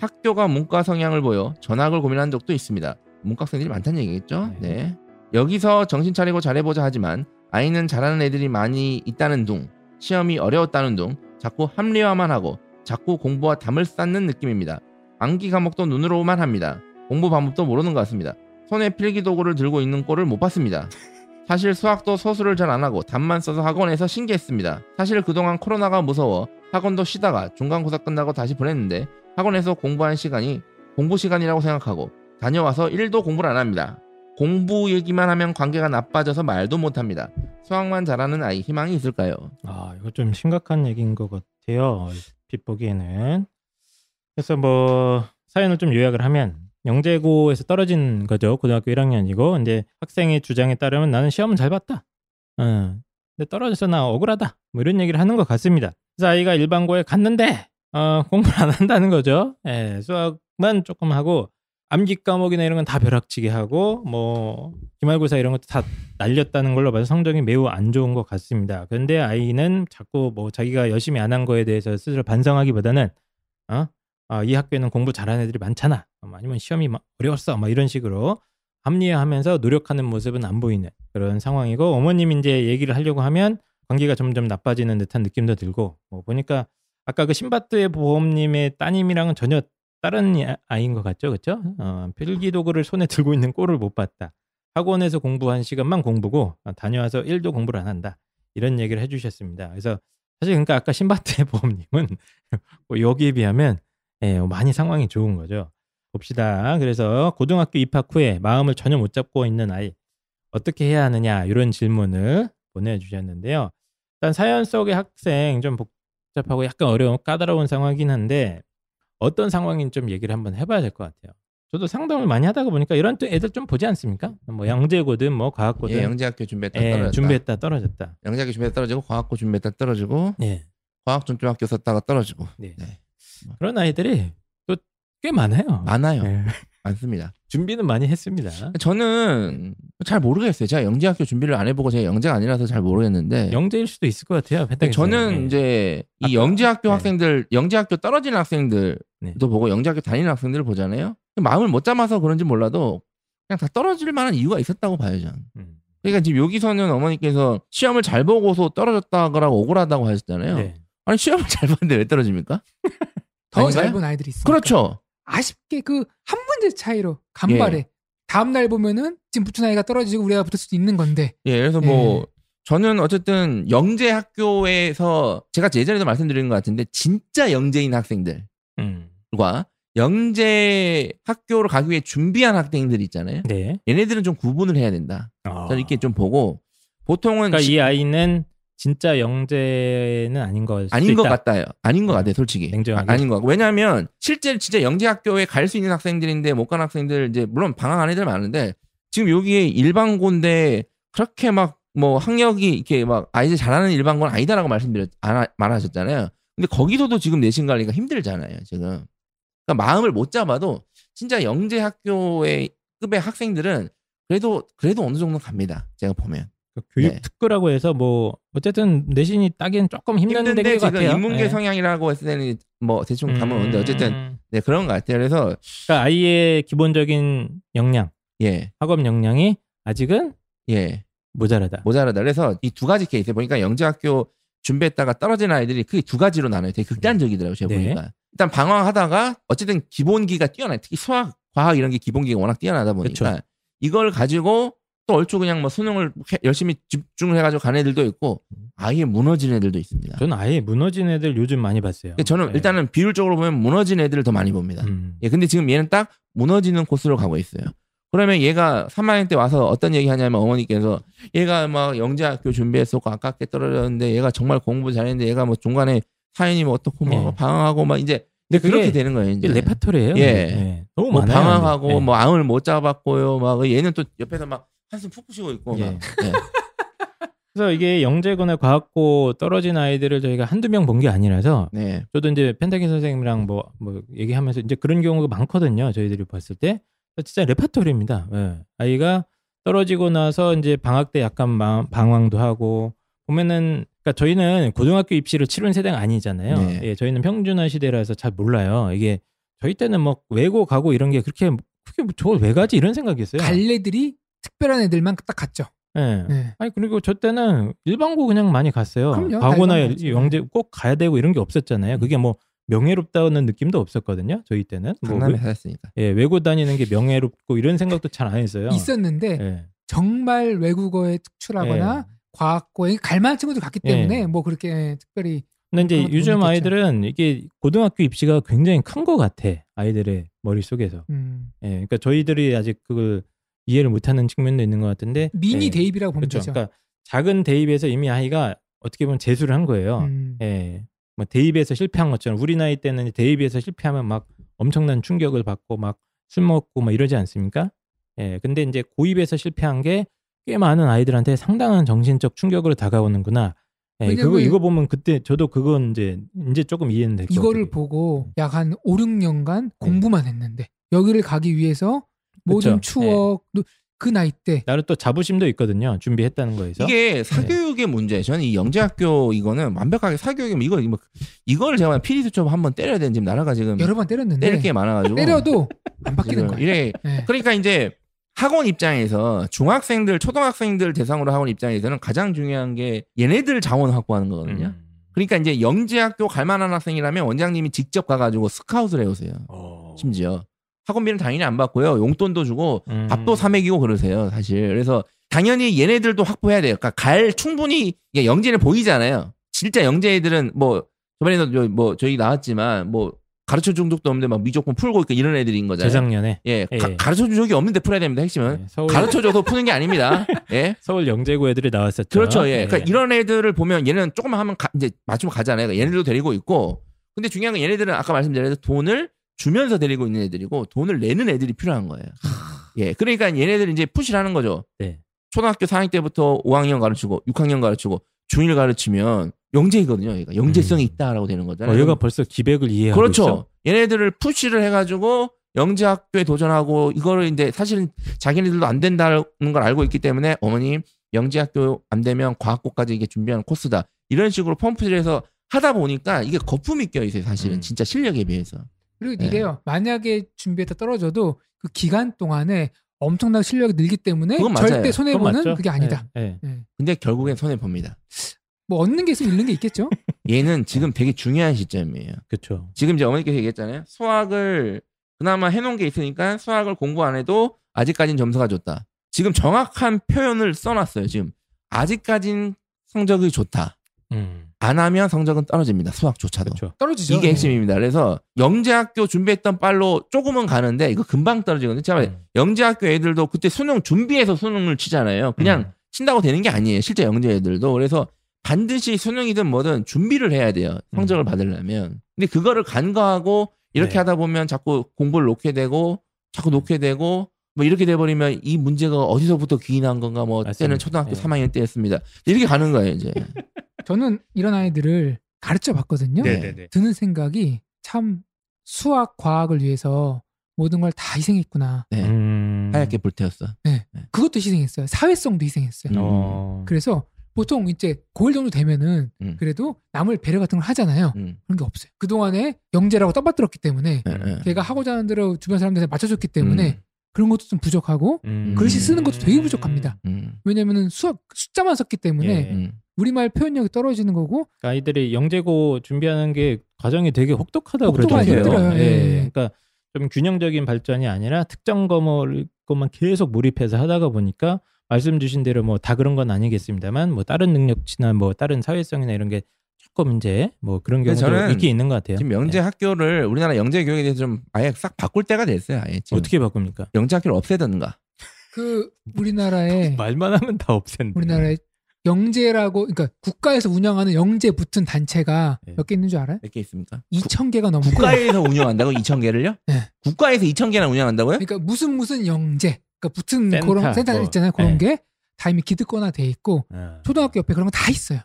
학교가 문과 성향을 보여 전학을 고민한 적도 있습니다. 문과생들이 많다는 얘기겠죠? 네. 네. 여기서 정신 차리고 잘해보자 하지만 아이는 잘하는 애들이 많이 있다는 둥, 시험이 어려웠다는 둥, 자꾸 합리화만 하고 자꾸 공부와 담을 쌓는 느낌입니다. 암기 과목도 눈으로만 합니다. 공부 방법도 모르는 것 같습니다. 손에 필기 도구를 들고 있는 꼴을 못 봤습니다. 사실 수학도 소수를 잘안 하고 답만 써서 학원에서 신기했습니다. 사실 그동안 코로나가 무서워 학원도 쉬다가 중간고사 끝나고 다시 보냈는데 학원에서 공부한 시간이 공부 시간이라고 생각하고 다녀와서 1도 공부를 안 합니다. 공부 얘기만 하면 관계가 나빠져서 말도 못 합니다. 수학만 잘하는 아이 희망이 있을까요? 아 이거 좀 심각한 얘기인 것 같아요. 빛 보기에는 그래서 뭐 사연을 좀 요약을 하면 영재고에서 떨어진 거죠. 고등학교 1학년이고 근데 학생의 주장에 따르면 나는 시험은 잘 봤다. 응. 근데 떨어져서 나 억울하다. 뭐 이런 얘기를 하는 것 같습니다. 그래서 아이가 일반고에 갔는데 어, 공부를 안 한다는 거죠. 예, 수학만 조금 하고 암기 과목이나 이런 건 다 벼락치기 하고 뭐 기말고사 이런 것도 다 날렸다는 걸로 봐서 성적이 매우 안 좋은 것 같습니다. 그런데 아이는 자꾸 뭐 자기가 열심히 안 한 거에 대해서 스스로 반성하기보다는 어? 아, 이 학교에는 공부 잘하는 애들이 많잖아. 뭐 아니면 시험이 막 어려웠어. 막 이런 식으로 합리화하면서 노력하는 모습은 안 보이는 그런 상황이고 어머님 이제 얘기를 하려고 하면 관계가 점점 나빠지는 듯한 느낌도 들고 뭐 보니까 아까 그 신바트의 보험님의 따님이랑은 전혀 다른 이- 아이인 것 같죠, 그렇죠? 어, 필기 도구를 손에 들고 있는 꼴을 못 봤다. 학원에서 공부한 시간만 공부고 어, 다녀와서 1도 공부를 안 한다. 이런 얘기를 해주셨습니다. 그래서 사실 그러니까 아까 신바트의 보험님은 뭐 여기에 비하면 예, 많이 상황이 좋은 거죠. 봅시다. 그래서 고등학교 입학 후에 마음을 전혀 못 잡고 있는 아이 어떻게 해야 하느냐 이런 질문을 보내주셨는데요. 일단 사연 속의 학생 좀 복잡하고 약간 어려운 까다로운 상황이긴 한데 어떤 상황인지 좀 얘기를 한번 해봐야 될 것 같아요. 저도 상담을 많이 하다가 보니까 이런 또 애들 좀 보지 않습니까? 뭐 영재고든 뭐 과학고든 예, 영재학교 준비했다 예, 떨어졌다. 준비했다 떨어졌다. 영재학교 준비했다 떨어지고 과학고 준비했다 떨어지고 예. 과학 중점학교 썼다가 떨어지고 네. 네. 그런 아이들이 또 꽤 많아요. 많아요. 예. 많습니다. 준비는 많이 했습니다. 저는 잘 모르겠어요. 제가 영재학교 준비를 안 해보고 제가 영재가 아니라서 잘 모르겠는데 영재일 수도 있을 것 같아요. 저는 예. 이제 이 아까- 영재학교 네. 학생들, 영재학교 떨어지는 학생들도 네. 보고 영재학교 다니는 학생들을 보잖아요. 마음을 못 잡아서 그런지 몰라도 그냥 다 떨어질 만한 이유가 있었다고 봐요, 저는. 음. 그러니까 지금 여기서는 어머니께서 시험을 잘 보고서 떨어졌다고 억울하다고 하셨잖아요. 네. 아니 시험을 잘 봤는데 왜 떨어집니까? 더? 잘 본 아이들이 있어. 그렇죠. 아쉽게 그 한 문제 차이로 간발에 다음 날 보면은 지금 붙은 아이가 떨어지고 우리가 붙을 수도 있는 건데 예, 그래서 뭐 예. 저는 어쨌든 영재 학교에서 제가 예전에도 말씀드린 것 같은데 진짜 영재인 학생들과 음. 영재 학교를 가기 위해 준비한 학생들 있잖아요. 네. 얘네들은 좀 구분을 해야 된다. 어. 저는 이렇게 좀 보고 보통은 그러니까 시- 이 아이는 진짜 영재는 아닌 것 아닌 것 같아요. 아닌 것 같아요, 솔직히. 냉정하게? 아, 아닌 것 같고. 왜냐하면 실제 진짜 영재 학교에 갈 수 있는 학생들인데 못 간 학생들 이제 물론 방황한 애들 많은데 지금 여기에 일반고인데 그렇게 막 뭐 학력이 이렇게 막 아이들 잘하는 일반고는 아니다라고 말씀드렸 안 하- 말하셨잖아요. 근데 거기서도 지금 내신 관리가 힘들잖아요. 지금. 그러니까 마음을 못 잡아도 진짜 영재 학교의 급의 학생들은 그래도 그래도 어느 정도 갑니다. 제가 보면. 그 교육 네. 특구라고 해서 뭐 어쨌든 내신이 따기엔 조금 힘든 힘든데 대교 지금 같아요. 인문계 네. 성향이라고 했을 때는 뭐 대충 감은 음. 오는데 어쨌든 네 그런 것 같아요. 그래서 그러니까 아이의 기본적인 역량, 예, 학업 역량이 아직은 예. 모자라다. 모자라다. 그래서 이 두 가지 케이스 보니까 영재학교 준비했다가 떨어진 아이들이 크게 두 가지로 나눠요. 되게 극단적이더라고요. 제가 네. 보니까. 일단 방황하다가 어쨌든 기본기가 뛰어나요. 특히 수학, 과학 이런 게 기본기가 워낙 뛰어나다 보니까 그쵸. 이걸 가지고 또 얼추 그냥 뭐 수능을 해- 열심히 집중을 해가지고 간 애들도 있고 아예 무너진 애들도 있습니다. 저는 아예 무너진 애들 요즘 많이 봤어요. 근데 저는 네. 일단은 비율적으로 보면 무너진 애들을 더 많이 봅니다. 음. 예, 근데 지금 얘는 딱 무너지는 코스로 가고 있어요. 그러면 얘가 3학년 때 와서 어떤 얘기 하냐면 어머니께서 얘가 막 영재학교 준비했었고 아깝게 떨어졌는데 얘가 정말 공부 잘했는데 얘가 뭐 중간에 사연이 뭐 어떻고 뭐 네. 방황하고 막 이제 근데 그렇게 되는 거예요. 이제 레파토리예요. 예. 네. 너무 뭐 많아요. 방황하고 근데. 뭐 암을 못 잡았고요. 막 얘는 또 옆에서 막 한숨 푹푹 쉬고 있고 예. 막. 예. 그래서 이게 영재거나 과학고 떨어진 아이들을 저희가 한두 명 본 게 아니라서 네. 저도 이제 펜타키 선생님이랑 뭐, 뭐 얘기하면서 이제 그런 경우가 많거든요. 저희들이 봤을 때. 진짜 레파토리입니다. 예. 아이가 떨어지고 나서 이제 방학 때 약간 마- 방황도 하고 보면은 그러니까 저희는 고등학교 입시를 치른 세대가 아니잖아요. 네. 예, 저희는 평준화 시대라서 잘 몰라요. 이게 저희 때는 뭐 외고 가고 이런 게 그렇게 그게 뭐 저걸 왜 가지 이런 생각이었어요. 갈래들이 특별한 애들만 딱 갔죠. 예. 네. 아니 그리고 저 때는 일반고 그냥 많이 갔어요. 그럼요. 과고나. 영재 꼭 가야 되고 이런 게 없었잖아요. 그게 뭐 명예롭다는 느낌도 없었거든요. 저희 때는 뭐 강남에 외, 살았으니까. 예, 외고 다니는 게 명예롭고 이런 생각도 잘 안 했어요. 있었는데 예. 정말 외국어에 특출하거나 예. 과학고에 갈만한 친구들 갔기 때문에 예. 뭐 그렇게 특별히 근데 이제 요즘. 아이들은 이게 고등학교 입시가 굉장히 큰 것 같아. 아이들의 머릿 속에서. 음, 예. 그러니까 저희들이 아직 그걸 이해를 못하는 측면도 있는 것 같은데. 미니 예. 대입이라고 보면 그렇죠. 되죠. 그러니까 작은 대입에서 이미 아이가 어떻게 보면 재수를 한 거예요. 음. 예. 뭐 대입에서 실패한 것처럼 우리 나이 때는 대입에서 실패하면 막 엄청난 충격을 받고 막 술 먹고 막 이러지 않습니까? 예. 근데 이제 고입에서 실패한 게 꽤 많은 아이들한테 상당한 정신적 충격으로 다가오는구나. 예, 그거 이거 보면 그때 저도 그건 이제 이제 조금 이해는 될것 이거를. 보고 약 한 5, 6년간 공부만 했는데 여기를 가기 위해서 모든 네. 그쵸. 추억 그 나이 때 나름 또 자부심도 있거든요. 준비했다는 거에서. 이게 사교육의 문제. 저는 이 영재학교 이거는 완벽하게 사교육이면 이거 뭐 이걸 제가 PD 수첩 한번 때려야 되는 지금 나라가 지금 여러 번 때렸는데 때릴 게 많아가지고 때려도 안 바뀌는 거예요. 이래 네. 그러니까 이제 학원 입장에서 중학생들, 초등학생들 대상으로 학원 입장에서는 가장 중요한 게 얘네들 자원 확보하는 거거든요. 음. 그러니까 이제 영재학교 갈 만한 학생이라면 원장님이 직접 가가지고 스카웃을 해오세요. 어. 심지어 학원비는 당연히 안 받고요. 용돈도 주고 음. 밥도 사 먹이고 그러세요. 사실 그래서 당연히 얘네들도 확보해야 돼요. 그러니까 갈 충분히 영재는 보이잖아요. 진짜 영재 애들은 뭐 저번에도 저- 뭐 저희 나왔지만 뭐 가르쳐 준 적도 없는데 막 미적분 풀고 있고 이런 애들인 거잖아요. 재작년에 예, 예. 가, 르쳐 준 적이 없는데 풀어야 됩니다. 핵심은 네, 서울 가르쳐 줘서 푸는 게 아닙니다. 예, 서울 영재고 애들이 나왔었죠. 그렇죠. 예, 네. 그러니까 이런 애들을 보면 얘는 조금만 하면 가- 이제 맞추면 가잖아요. 그러니까 얘네들도 데리고 있고, 근데 중요한 건 얘네들은 아까 말씀드린 돈을 주면서 데리고 있는 애들이고 돈을 내는 애들이 필요한 거예요. 예, 그러니까 얘네들 이제 푸시를 하는 거죠. 네. 초등학교 4학년 때부터 5학년 가르치고 6학년 가르치고 중1 가르치면 영재이거든요. 얘가 영재성이 음. 있다라고 되는 거잖아요. 어, 얘가 벌써 기백을 이해하고 그렇죠. 있어. 얘네들을 푸시를 해가지고 영재 학교에 도전하고 이거를 이제 사실은 자기네들도 안 된다는 걸 알고 있기 때문에 어머님 영재 학교 안 되면 과학고까지 이게 준비하는 코스다 이런 식으로 펌프를 해서 하다 보니까 이게 거품이 껴 있어요. 사실은 음. 진짜 실력에 비해서. 그리고 네. 이게요. 만약에 준비했다 떨어져도 그 기간 동안에 엄청난 실력이 늘기 때문에. 절대 손해 보는? 그게 아니다. 네, 네. 예. 근데 결국엔 손해 봅니다. 뭐 얻는 게 있으면 잃는 게 있겠죠. 얘는 지금 되게 중요한 시점이에요. 그렇죠. 지금 이제 어머니께서 얘기했잖아요. 수학을 그나마 해놓은 게 있으니까 수학을 공부 안 해도 아직까진 점수가 좋다. 지금 정확한 표현을 써놨어요. 지금 아직까진 성적이 좋다. 음. 안 하면 성적은 떨어집니다. 수학조차도. 그렇죠. 떨어지죠. 이게 예. 핵심입니다. 그래서 영재학교 준비했던 빨로 조금은 가는데 이거 금방 떨어지거든요. 제가 음. 영재학교 애들도 그때 수능 준비해서 수능을 치잖아요. 그냥 음. 친다고 되는 게 아니에요. 실제 영재 애들도. 그래서 반드시 수능이든 뭐든 준비를 해야 돼요. 성적을 받으려면. 근데 그거를 간과하고 이렇게 네. 하다 보면 자꾸 공부를 놓게 되고 자꾸 놓게 되고 뭐 이렇게 돼버리면 이 문제가 어디서부터 기인한 건가 뭐 맞습니다. 때는 초등학교 네. 3학년 때였습니다. 이렇게 가는 거예요 이제. 저는 이런 아이들을 가르쳐 봤거든요. 네. 드는 생각이 참 수학 과학을 위해서 모든 걸 다 희생했구나. 네. 음. 하얗게 불태웠어. 그것도 희생했어요. 사회성도 희생했어요. 음. 어. 그래서 보통 이제 고1 정도 되면은 음. 그래도 남을 배려 같은 걸 하잖아요. 음. 그런 게 없어요. 그동안에 영재라고 떠받들었기 때문에 네, 네. 걔가 하고자 하는 대로 주변 사람들한테 맞춰줬기 때문에 음. 그런 것도 좀 부족하고 음. 글씨 쓰는 것도 되게 부족합니다. 음. 왜냐면은 수학 숫자만 썼기 때문에 예. 음. 우리말 표현력이 떨어지는 거고 그러니까 아이들이 영재고 준비하는 게 과정이 되게 혹독하다고 그러더라고요. 힘들어요. 예. 예. 그러니까 좀 균형적인 발전이 아니라 특정 과목을 것만 계속 몰입해서 하다가 보니까 말씀 주신 대로 뭐 다 그런 건 아니겠습니다만 뭐 다른 능력치나 뭐 다른 사회성이나 이런 게 조금 이제 뭐 그런 경우도 있긴 있는 것 같아요. 지금 영재 예. 학교를 우리나라 영재 교육에 대해서 좀 아예 싹 바꿀 때가 됐어요. 아예 지금. 어떻게 바꿉니까? 영재 학교를 없애든가. 그 우리나라에 말만 하면 다 없앤데. 우리나라에 영재라고 그러니까 국가에서 운영하는 영재 붙은 단체가 예. 몇개 있는 줄 알아요? 몇 개 있습니까? 2천 개가 넘고 국가에서 운영한다고 2천 개를요? 네. 국가에서 2천 개나 운영한다고요? 그러니까 무슨 무슨 영재 그러니까 붙은 센터, 그런 센터 뭐. 있잖아요. 그런 네. 게다 이미 기득권화 돼 있고 아. 초등학교 옆에 그런 거 다 있어요.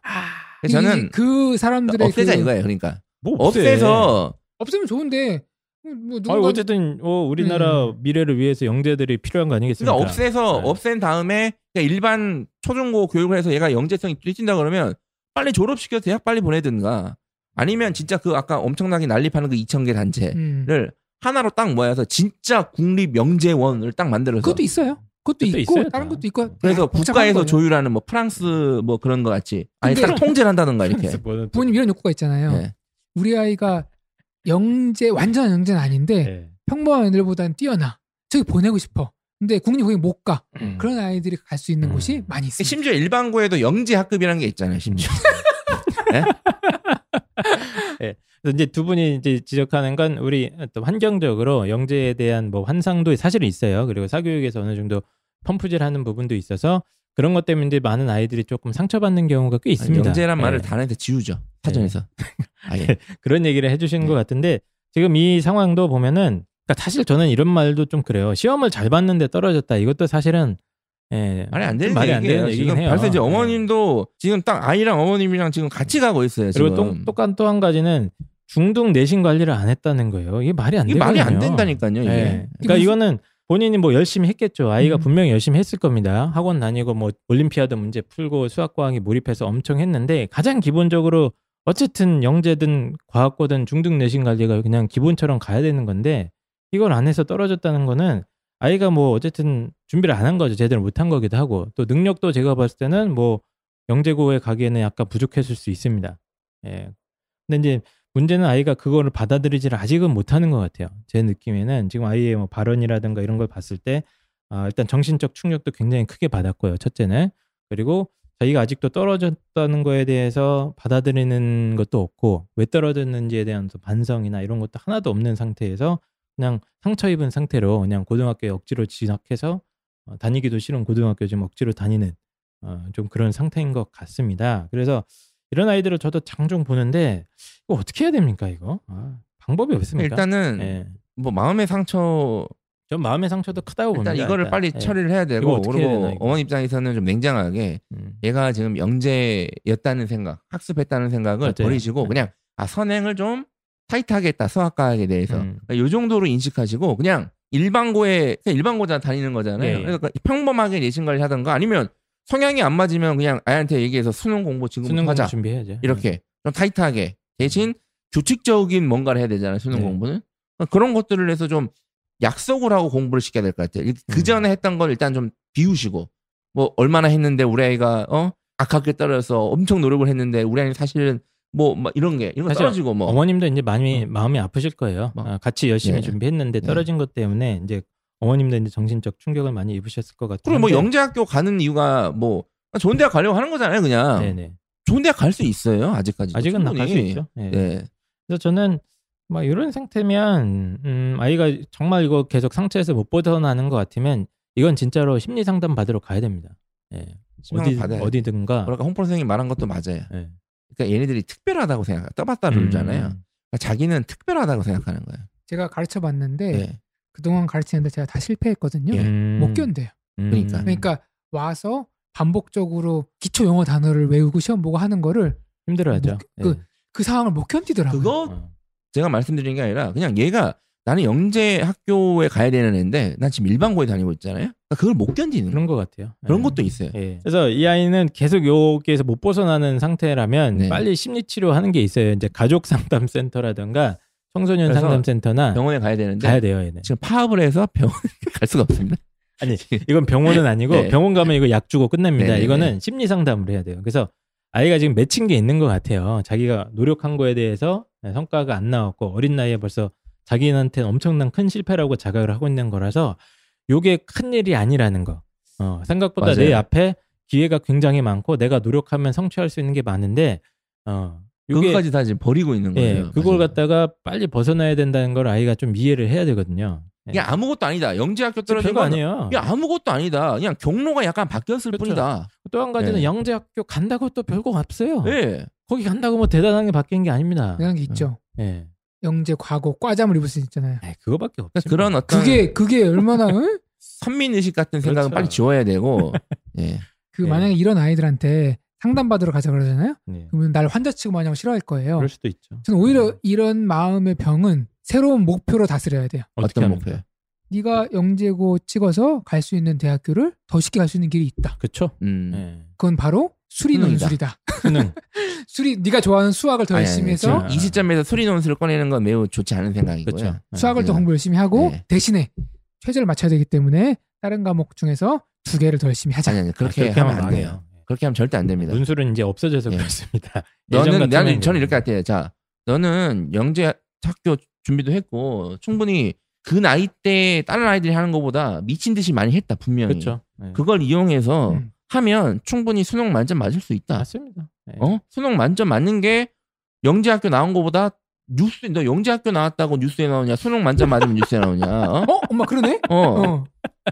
그래서 저는 이- 그 사람들의 없애자 그- 이거예요. 그러니까 뭐 없애. 없애서 없으면 좋은데 뭐 아, 누군가 어쨌든 어, 우리나라 음. 미래를 위해서 영재들이 필요한 거 아니겠습니까? 그러니까 없애서 네. 없앤 다음에 그러니까 일반 초중고 교육을 해서 얘가 영재성이 뛰친다 그러면 빨리 졸업시켜 서 대학 빨리 보내든가 아니면 진짜 그 아까 엄청나게 난립하는 그 2천 개 단체를 음. 하나로 딱 모아서 진짜 국립 영재원을 딱 만들어서 그것도 있어요. 그것도 그것도 있고 있어요, 다른 다. 것도 있고 그래서 아, 복잡한 국가에서. 조율하는 뭐 프랑스 뭐 그런 거 같이 아니 딱 통제를 한다든가 이렇게 부모님 이런 욕구가 있잖아요. 네. 우리 아이가 영재 완전 영재는 아닌데 네. 평범한 애들보다는 뛰어나. 저기 보내고 싶어. 근데 국립 거기 못 가. 음. 그런 아이들이 갈 수 있는 음. 곳이 많이 있습니다. 심지어 일반고에도 영재 학급이라는 게 있잖아요 심지어 그래서 이제 두 분이 이제 지적하는 건 우리 또 환경적으로 영재에 대한 뭐 환상도 사실은 있어요. 그리고 사교육에서 어느 정도 펌프질하는 부분도 있어서 그런 것 때문에 이제 많은 아이들이 조금 상처받는 경우가 꽤 있습니다. 영재란 말을 예. 단어에서 지우죠 사전에서 아예 그런 얘기를 해주신 네. 것 같은데 지금 이 상황도 보면은 그러니까 사실 저는 이런 말도 좀 그래요. 시험을 잘 봤는데 떨어졌다. 이것도 사실은 예, 말이 안 되는 말이 안. 되는 얘기긴 해요. 벌써 이제 예. 어머님도 지금 딱 아이랑 어머님이랑 지금 같이 가고 있어요. 그리고 지금. 또, 똑같은 또 한 가지는 중등 내신 관리를 안 했다는 거예요. 이게 말이 안 되거든요. 말이 안 된다니까요. 이게. 예. 그러니까 이거는 본인이 뭐 열심히 했겠죠. 아이가 음. 분명히 열심히 했을 겁니다. 학원 다니고 뭐 올림피아드 문제 풀고 수학 과학에 몰입해서 엄청 했는데 가장 기본적으로 어쨌든 영재든 과학고든 중등 내신 관리가 그냥 기본처럼 가야 되는 건데 이걸 안 해서 떨어졌다는 거는 아이가 뭐 어쨌든 준비를 안 한 거죠. 제대로 못 한 거기도 하고 또 능력도 제가 봤을 때는 뭐 영재고에 가기에는 약간 부족했을 수 있습니다. 예. 근데 이제 문제는 아이가 그거를 받아들이지를 아직은 못하는 것 같아요. 제 느낌에는 지금 아이의 뭐 발언이라든가 이런 걸 봤을 때 아, 일단 정신적 충격도 굉장히 크게 받았고요. 첫째는 그리고 자기가 아직도 떨어졌다는 거에 대해서 받아들이는 것도 없고 왜 떨어졌는지에 대한 또 반성이나 이런 것도 하나도 없는 상태에서 그냥 상처 입은 상태로 그냥 고등학교에 억지로 진학해서 어, 다니기도 싫은 고등학교 지금 억지로 다니는 어, 좀 그런 상태인 것 같습니다. 그래서 이런 아이들을 저도 장종 보는데 이거 어떻게 해야 됩니까 이거? 아, 방법이 없습니까? 일단은 예. 뭐 마음의 상처 전 마음의 상처도 크다고 봅니다. 이거를 일단. 빨리 예. 처리를 해야 되고 그리고 되나? 어머니 입장에서는 좀 냉정하게 음. 얘가 지금 영재였다는 생각, 학습했다는 생각을 맞아요. 버리시고 네. 그냥 아 선행을 좀 타이트하게 했다 수학과학에 대해서 음. 이 정도로 인식하시고 그냥 일반고에 그냥 일반고자 다니는 거잖아요. 예, 예. 그러니까 평범하게 내신 관리 하던가 아니면 성향이 안 맞으면 그냥 아이한테 얘기해서 수능 공부 지금 수능 하자 준비해야죠. 이렇게 좀 타이트하게 대신 규칙적인 뭔가를 해야 되잖아요 수능 네. 공부는 그러니까 그런 것들을 해서 좀 약속을 하고 공부를 시켜야 될 것 같아요. 그 음. 전에 했던 걸 일단 좀 비우시고 뭐 얼마나 했는데 우리 아이가 어 악하게 떨어져서 엄청 노력을 했는데 우리 아이는 사실은 뭐, 뭐 이런 게 이런 거 떨어지고 뭐 어머님도 이제 많이 어. 마음이 아프실 거예요. 뭐. 아, 같이 열심히 예. 준비했는데 예. 떨어진 것 때문에 이제 어머님도 이제 정신적 충격을 많이 입으셨을 것 같아요. 그리고 뭐 영재학교 가는 이유가 뭐 좋은 대학 가려고 하는 거잖아요 그냥 네네. 좋은 대학 갈 수 있어요 아직까지 아직은 나갈 수 있죠. 예. 네. 그래서 저는 뭐 이런 상태면 음, 아이가 정말 이거 계속 상처에서 못 벗어나는 것 같으면 이건 진짜로 심리 상담 받으러 가야 됩니다. 예. 어디 받아야. 어디든가. 뭐랄까 홍보 선생님이 말한 것도 맞아요. 예. 그러니까 얘네들이 특별하다고 생각, 떠봤다 그러잖아요. 음. 그러니까 자기는 특별하다고 생각하는 거예요. 제가 가르쳐 봤는데 네. 그동안 가르치는데 제가 다 실패했거든요. 예. 음. 못 견뎌요. 음. 그러니까. 그러니까 와서 반복적으로 기초 영어 단어를 외우고 시험 보고 하는 거를 힘들어하죠. 뭐, 그 예. 그 상황을 못 견디더라고요. 그거 어. 제가 말씀드린 게 아니라 그냥 얘가 나는 영재 학교에 가야 되는 애인데 난 지금 일반고에 다니고 있잖아요. 그러니까 그걸 못 견디는 그런 것 같아요. 그런 예. 것도 있어요. 예. 그래서 이 아이는 계속 여기에서 못 벗어나는 상태라면 네. 빨리 심리 치료하는 게 있어요. 이제 가족 상담 센터라든가 청소년 상담 센터나 병원에 가야 되는데 가야 돼요. 얘는. 지금 파업을 해서 병원 갈 수가 없습니다. 아니 이건 병원은 아니고 네. 병원 가면 이거 약 주고 끝납니다. 네네네. 이거는 심리 상담을 해야 돼요. 그래서 아이가 지금 맺힌 게 있는 것 같아요. 자기가 노력한 거에 대해서 성과가 안 나왔고 어린 나이에 벌써 자기한테는 엄청난 큰 실패라고 자각을 하고 있는 거라서 요게 큰 일이 아니라는 거. 어, 생각보다 내 맞아요. 앞에 기회가 굉장히 많고 내가 노력하면 성취할 수 있는 게 많은데 어, 요게 그거까지 다 지금 버리고 있는 거예요. 예, 그걸 맞아요. 갖다가 빨리 벗어나야 된다는 걸 아이가 좀 이해를 해야 되거든요. 예. 이게 아무것도 아니다. 영재학교 떨어진 별거 건 아니에요. 이게 아무것도 아니다. 그냥 경로가 약간 바뀌었을 그렇죠. 뿐이다. 또 한 가지는 네. 영재학교 간다고 또 별거 없어요. 예. 거기 간다고 뭐 대단한 게 바뀐 게 아닙니다. 그런 게 있죠. 예. 영재 과거 과잠을 입을 수 있잖아요. 네, 그거밖에 없죠. 그러니까 그런 어떤 그게 그게 얼마나 응? 선민 의식 같은 생각은 그렇죠. 빨리 지워야 되고. 예. 그 네. 만약에 이런 아이들한테 상담 받으러 가자 그러잖아요. 네. 그러면 날 환자 취급하냐고 싫어할 거예요. 그럴 수도 있죠. 저는 오히려 이런 마음의 병은 새로운 목표로 다스려야 돼요. 어떤? 목표예요? 네가 영재고 찍어서 갈 수 있는 대학교를 더 쉽게 갈 수 있는 길이 있다. 그쵸? 음. 예. 그건 바로 수리. 논술이다. 수능. 수리 네가 좋아하는 수학을 더 아니, 열심히 아니, 해서 이 시점에서 수리 논술을 꺼내는 건 매우 좋지 않은 생각이고요. 그렇죠. 수학을 더 네. 공부 열심히 하고 네. 대신에 최저를 맞춰야 되기 때문에 다른 과목 중에서 두 개를 더 열심히 하자. 아니 아니 그렇게, 그렇게 하면 안 망해요. 돼요. 그렇게 하면 절대 안 됩니다. 문술은 이제 없어져서 예. 그렇습니다. 너는 나는 저는 이렇게 할게요. 자, 너는 영재 학교 준비도 했고 충분히 그 나이 때 다른 아이들이 하는 것보다 미친 듯이 많이 했다 분명히. 그렇죠. 예. 그걸 이용해서 음. 하면 충분히 수능 만점 맞을 수 있다. 맞습니다. 예. 어? 수능 만점 맞는 게 영재 학교 나온 것보다 뉴스 너 영재 학교 나왔다고 뉴스에 나오냐? 수능 만점 맞으면 뉴스에 나오냐? 어? 어, 엄마 그러네? 어. 어.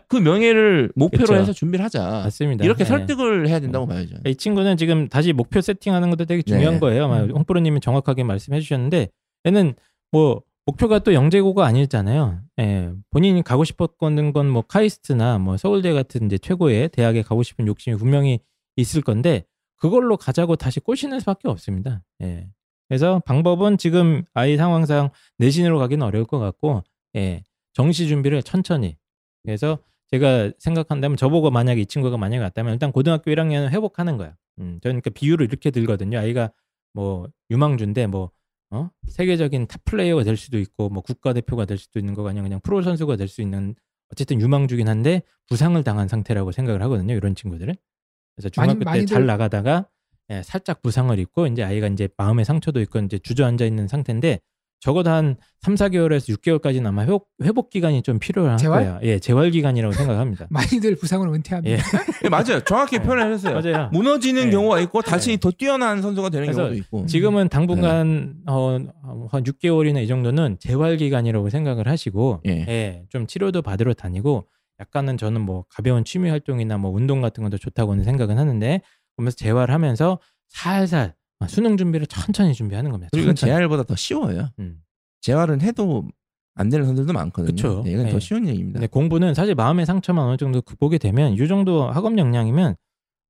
그 명예를 목표로 그쵸. 해서 준비를 하자. 맞습니다. 이렇게 예. 설득을 해야 된다고 봐야죠. 이 친구는 지금 다시 목표 세팅하는 것도 되게 중요한 네. 거예요. 음. 홍프로님이 정확하게 말씀해 주셨는데 얘는 뭐 목표가 또 영재고가 아니잖아요. 예, 본인이 가고 싶었던 건 뭐 카이스트나 뭐 서울대 같은 이제 최고의 대학에 가고 싶은 욕심이 분명히 있을 건데 그걸로 가자고 다시 꼬시는 수밖에 없습니다. 예. 그래서 방법은 지금 아이 상황상 내신으로 가기는 어려울 것 같고 예, 정시 준비를 천천히 그래서 제가 생각한다면 저보고 만약에 이 친구가 만약에 왔다면 일단 고등학교 1학년은 회복하는 거야. 음, 저는 그 비유를 이렇게 들거든요. 아이가 뭐 유망주인데 뭐 어? 세계적인 top player가 될 수도 있고 뭐 국가 대표가 될 수도 있는 거가 아니라 그냥 프로 선수가 될 수 있는 어쨌든 유망주긴 한데 부상을 당한 상태라고 생각을 하거든요. 이런 친구들은. 그래서 중학교 때 잘 나가다가 예, 살짝 부상을 입고 이제 아이가 이제 마음의 상처도 있고 이제 주저앉아 있는 상태인데 적어도 한 3, 4개월에서 6개월까지는 아마 회복, 회복 기간이 좀 필요할 재활? 거예요. 예, 재활 기간이라고 생각합니다. 많이들 부상으로 은퇴합니다. 예. 네, 맞아요. 정확히 네. 표현을 했어요. 맞아요. 무너지는 네. 경우가 있고 다시 네. 더 뛰어난 선수가 되는 경우도 있고. 지금은 당분간 어, 한 6개월이나 이 정도는 재활 기간이라고 생각을 하시고 예. 예, 좀 치료도 받으러 다니고 약간은 저는 뭐 가벼운 취미 활동이나 뭐 운동 같은 것도 좋다고는 생각은 하는데 그러면서 재활하면서 살살 수능 준비를 천천히 준비하는 겁니다. 그리고 천천히. 재활보다 더 쉬워요. 음. 재활은 해도 안 되는 선수들도 많거든요. 그쵸. 네, 이건 네. 더 쉬운 얘기입니다. 근데 공부는 사실 마음의 상처만 어느 정도 극복이 되면 이 정도 학업 역량이면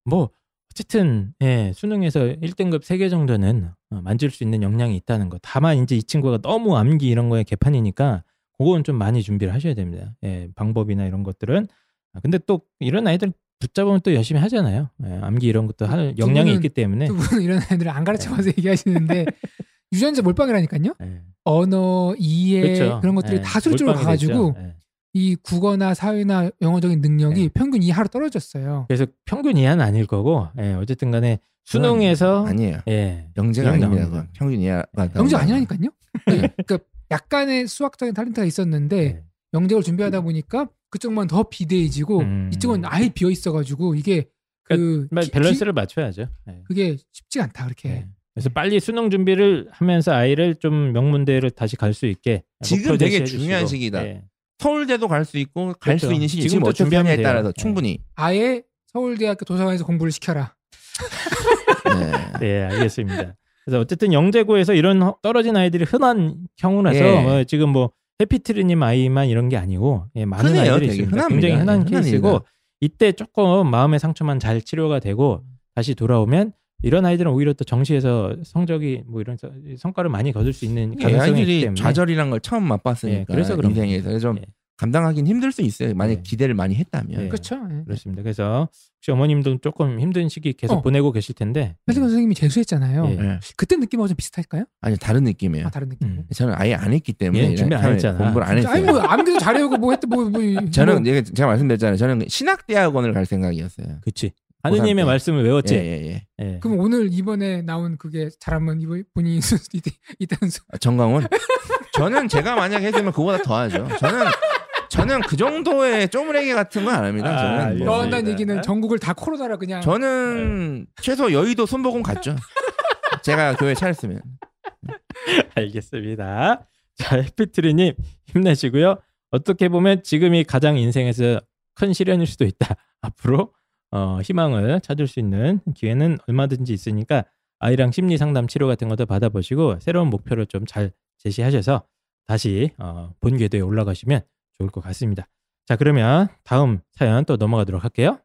뭐 어쨌든 예, 수능에서 1등급 3개 정도는 어, 만질 수 있는 역량이 있다는 거. 다만 이제 이 친구가 너무 암기 이런 거에 개판이니까 그건 좀 많이 준비를 하셔야 됩니다. 예, 방법이나 이런 것들은. 아, 근데 또 이런 아이들 붙잡으면 또 열심히 하잖아요. 예, 암기 이런 것도 할두 역량이 분은- 있기 때문에. 두 분은 이런 애들을 안 가르쳐봐서 얘기하시는데 유전자 몰빵이라니까요. 예, 언어, 이해 그렇죠. 그런 것들이 예, 다 몰빵이 가가지고. 예. 이 국어나 사회나 영어적인 능력이 네. 평균 이하로 떨어졌어요. 그래서 평균 이하는 아닐 거고 예, 어쨌든 간에 수능에서 아니에요. 예, 영재가. 그건. 평균 이하가 영재. 아니라니까요. 그러니까 약간의 수학적인 탤런트가 있었는데 예. 영재를 준비하다 보니까 그쪽만 더 비대해지고 음. 이쪽은 아예 비어 있어가지고 이게 그 말- 기- 밸런스를 맞춰야죠. 예. 기- 그게 쉽지가 않다 그렇게. 네. 그래서 빨리 수능 준비를 하면서 아이를 좀 명문대를 다시 갈 수 있게 지금 되게 중요한 주시고. 시기다. 예. 서울대도 갈 수 있고 갈수 그렇죠. 있는 시기 지금 지금부터 어떻게 하냐에 준비하면 따라서 돼요. 충분히 아예 서울대학교 도서관에서 공부를 시켜라. 네. 네, 알겠습니다. 그래서 어쨌든 영재고에서 이런 허- 떨어진 아이들이 흔한 경우라서 예. 뭐 지금 뭐 해피트리님 아이만 이런 게 아니고 예, 많은 흔해요, 아이들이 있습니다. 흔합니다. 굉장히 흔한 예, 흔한 케이스고 일이다. 이때 조금 마음의 상처만 잘 치료가 되고 다시 돌아오면 이런 아이들은 오히려 또 정시에서 성적이 뭐 이런 서- 성과를 많이 거둘 수 있는 이게 가능성이 있기 아이들이 때문에 좌절이란 걸 처음 맛봤으니까 예, 그래서 그런 인생에서 좀 예. 감당하긴 힘들 수 있어요. 만약 예. 기대를 많이 했다면. 예. 그렇죠. 예. 그렇습니다. 그래서 혹시 어머님도 조금 힘든 시기 계속 어. 보내고 계실 텐데 현승 선생님이 재수했잖아요. 예. 예. 그때 느낌하고 좀 비슷할까요? 아니 다른 느낌이에요. 아 다른 느낌. 음. 저는 아예 안 했기 때문에 예, 준비 안 했잖아. 공부를 안 했어요. 아니 뭐 암기도 잘해오고 뭐 했대 뭐, 뭐 저는 뭐, 제가 말씀드렸잖아요. 저는 신학대학원을 갈 생각이었어요. 그치 하느님의 때. 말씀을 외웠지. 예, 예, 예. 예. 그럼 오늘 이번에 나온 그게 잘하면 이번 본인이 이딴 수 아, 정강훈. 저는 제가 만약 했으면 그보다 더 하죠. 저는 저는 그 정도의 쪼무레기 같은 건 안 합니다. 아, 저는 뭐. 너 한다는 얘기는 전국을 다 코로나라 그냥 저는 네. 최소 여의도 순복음 갔죠. 제가 교회 차렸으면. 알겠습니다. 자, 해피트리님 힘내시고요. 어떻게 보면 지금이 가장 인생에서 큰 시련일 수도 있다. 앞으로 어, 희망을 찾을 수 있는 기회는 얼마든지 있으니까 아이랑 심리 상담 치료 같은 것도 받아보시고 새로운 목표를 좀 잘 제시하셔서 다시 어, 본 궤도에 올라가시면 좋을 것 같습니다. 자, 그러면 다음 사연 또 넘어가도록 할게요.